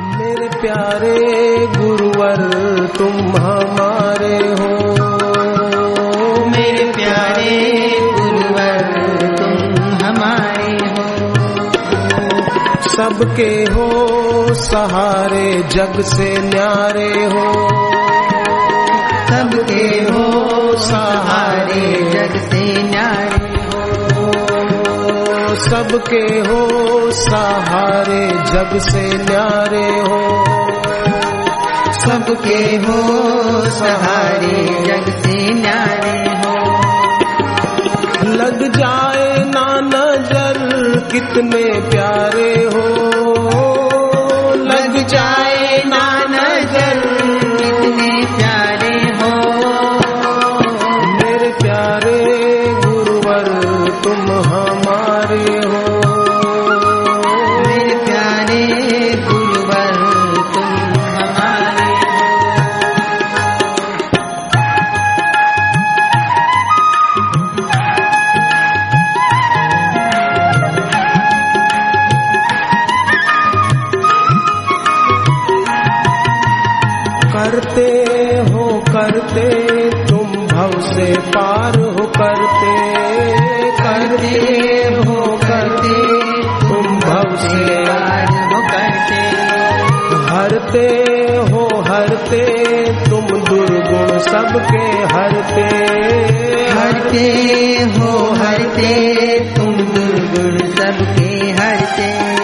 मेरे प्यारे गुरुवर तुम हमारे हो। मेरे प्यारे गुरुवर तुम हमारे हो। सबके हो सहारे जग से न्यारे हो। सबके हो सहारे जग से न्यारे सबके हो, सहारे जग से न्यारे हो। सबके हो, सहारे जग से न्यारे हो। लग जाए ना नज़र, कितने प्यारे करते हो करते तुम भव से पार हो करते करते हो करते तुम भव से प्यार हो करते। हरते हो हरते तुम दुर्गुण सबके हरते। हरते हो हरते तुम दुर्गुण सबके हरते।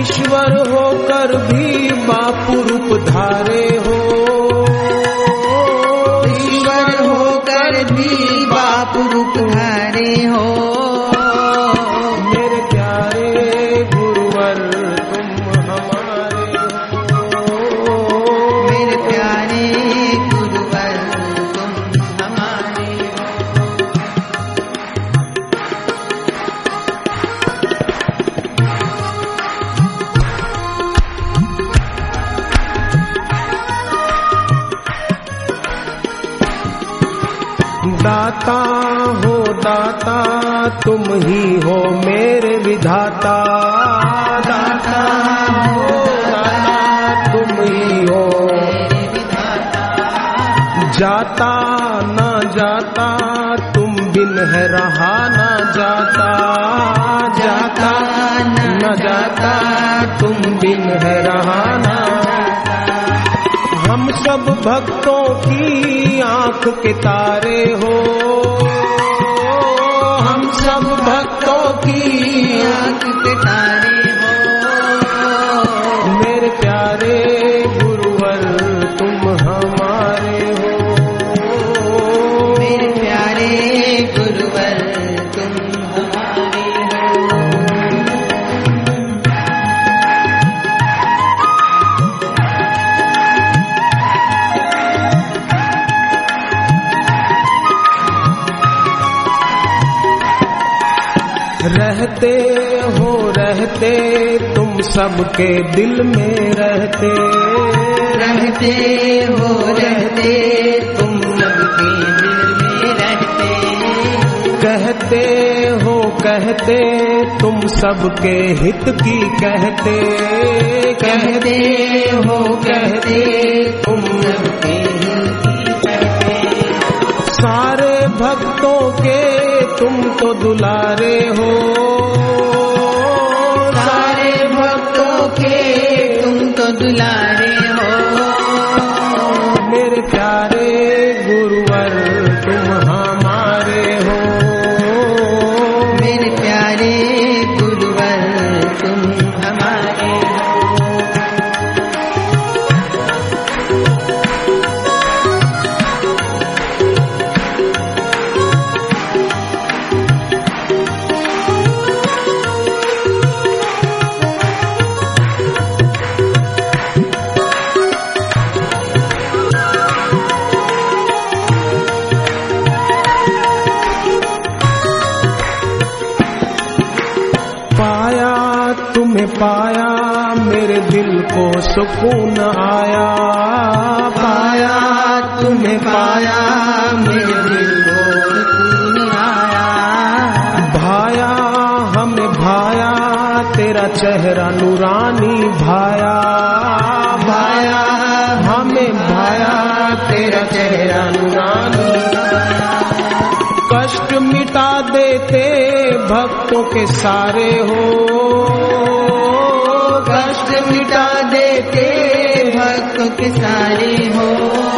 ईश्वर होकर भी बापू रूप धारे दाता हो दाता, तुम ही हो मेरे विधाता। दाता हो दाता, तुम ही हो जाता ना जाता, तुम बिन है रहा ना जाता। जाता न जाता, तुम बिन है रहा ना हम सब भक्तों की आँख के तारे हो। हम सब भक्तों की रहते हो रहते तुम सबके दिल में रहते। रहते हो रहते तुम सबके दिल में रहते। कहते हो कहते तुम सबके हित की कहते। कहते हो कहते तुम सबके हित की कहते। सारे भक्तों के तुम तो दुलारे हो। सारे भक्तों के तुम तो दुलारे हो। मेरे प्यारे तुम्हें पाया, मेरे दिल को सुकून आया। पाया, तुम्हें पाया, मेरे दिल को सुकून आया। भाया हमें भाया, तेरा चेहरा नूरानी भाया। भाया, हमें भाया, तेरा चेहरा नूरानी कष्ट मिटा देते, भक्तों के सारे हो। कष्ट मिटा देते भक्त के सारे हो।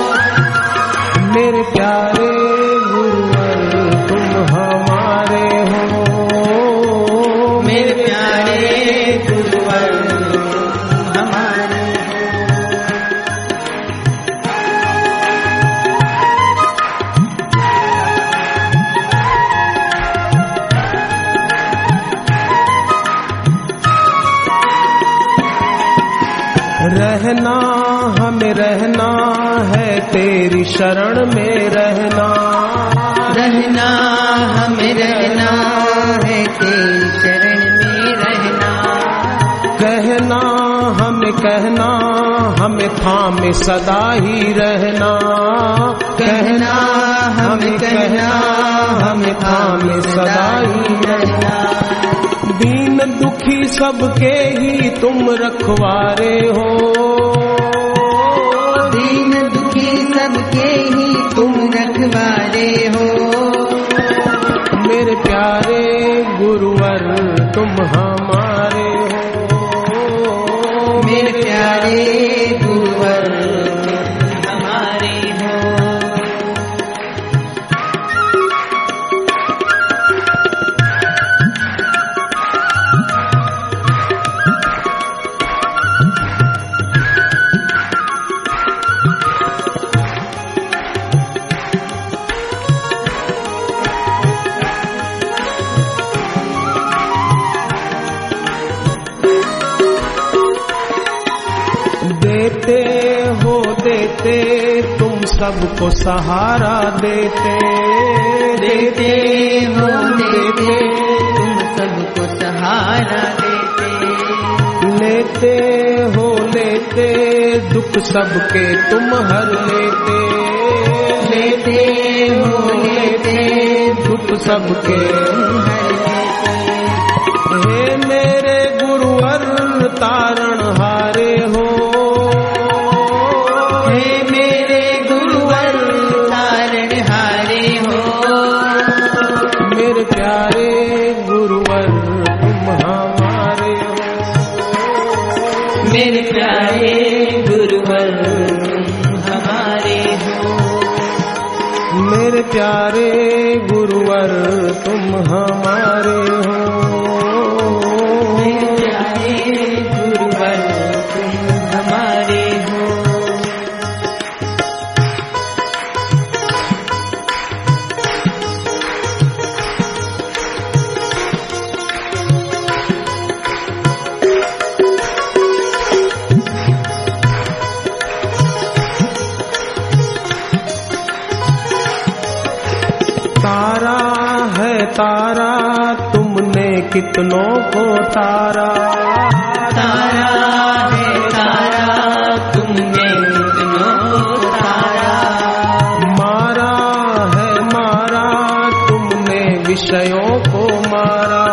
रहना हमें रहना है तेरी शरण में रहना। रहना हमें रहना है तेरी शरण में रहना। कहना हमें कहना हमें थामे सदा ही रहना। कहना हमें कहना हमें थामे सदा ही रहना। दीन दुखी सबके ही तुम रखवारे हो। प्यारे देते तुम सबको सहारा देते। देते हो देते। तुम सबको सहारा देते। लेते हो लेते दुख सबके तुम हर लेते। लेते हो लेते। दुख सबके तुम हर मेरे प्यारे गुरुवर हमारे हो। मेरे प्यारे गुरुवर तुम हमारे तारा तुमने कितनों को तारा? तारा है तारा तुमने कितनों को तारा? मारा है मारा तुमने विषयों को मारा।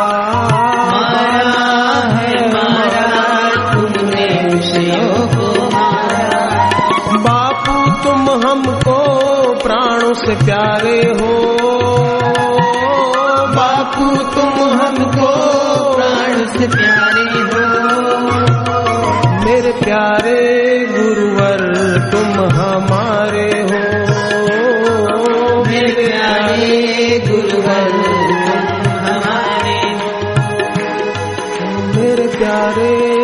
मारा है मारा तुमने विषयों को मारा। बापू तुम हमको प्राणों से प्यारे बापू तुम हमको, प्राण से प्यारे हो। मेरे प्यारे गुरुवर, तुम हमारे हो। मेरे प्यारे गुरुवर, तुम हमारे हो। मेरे प्यारे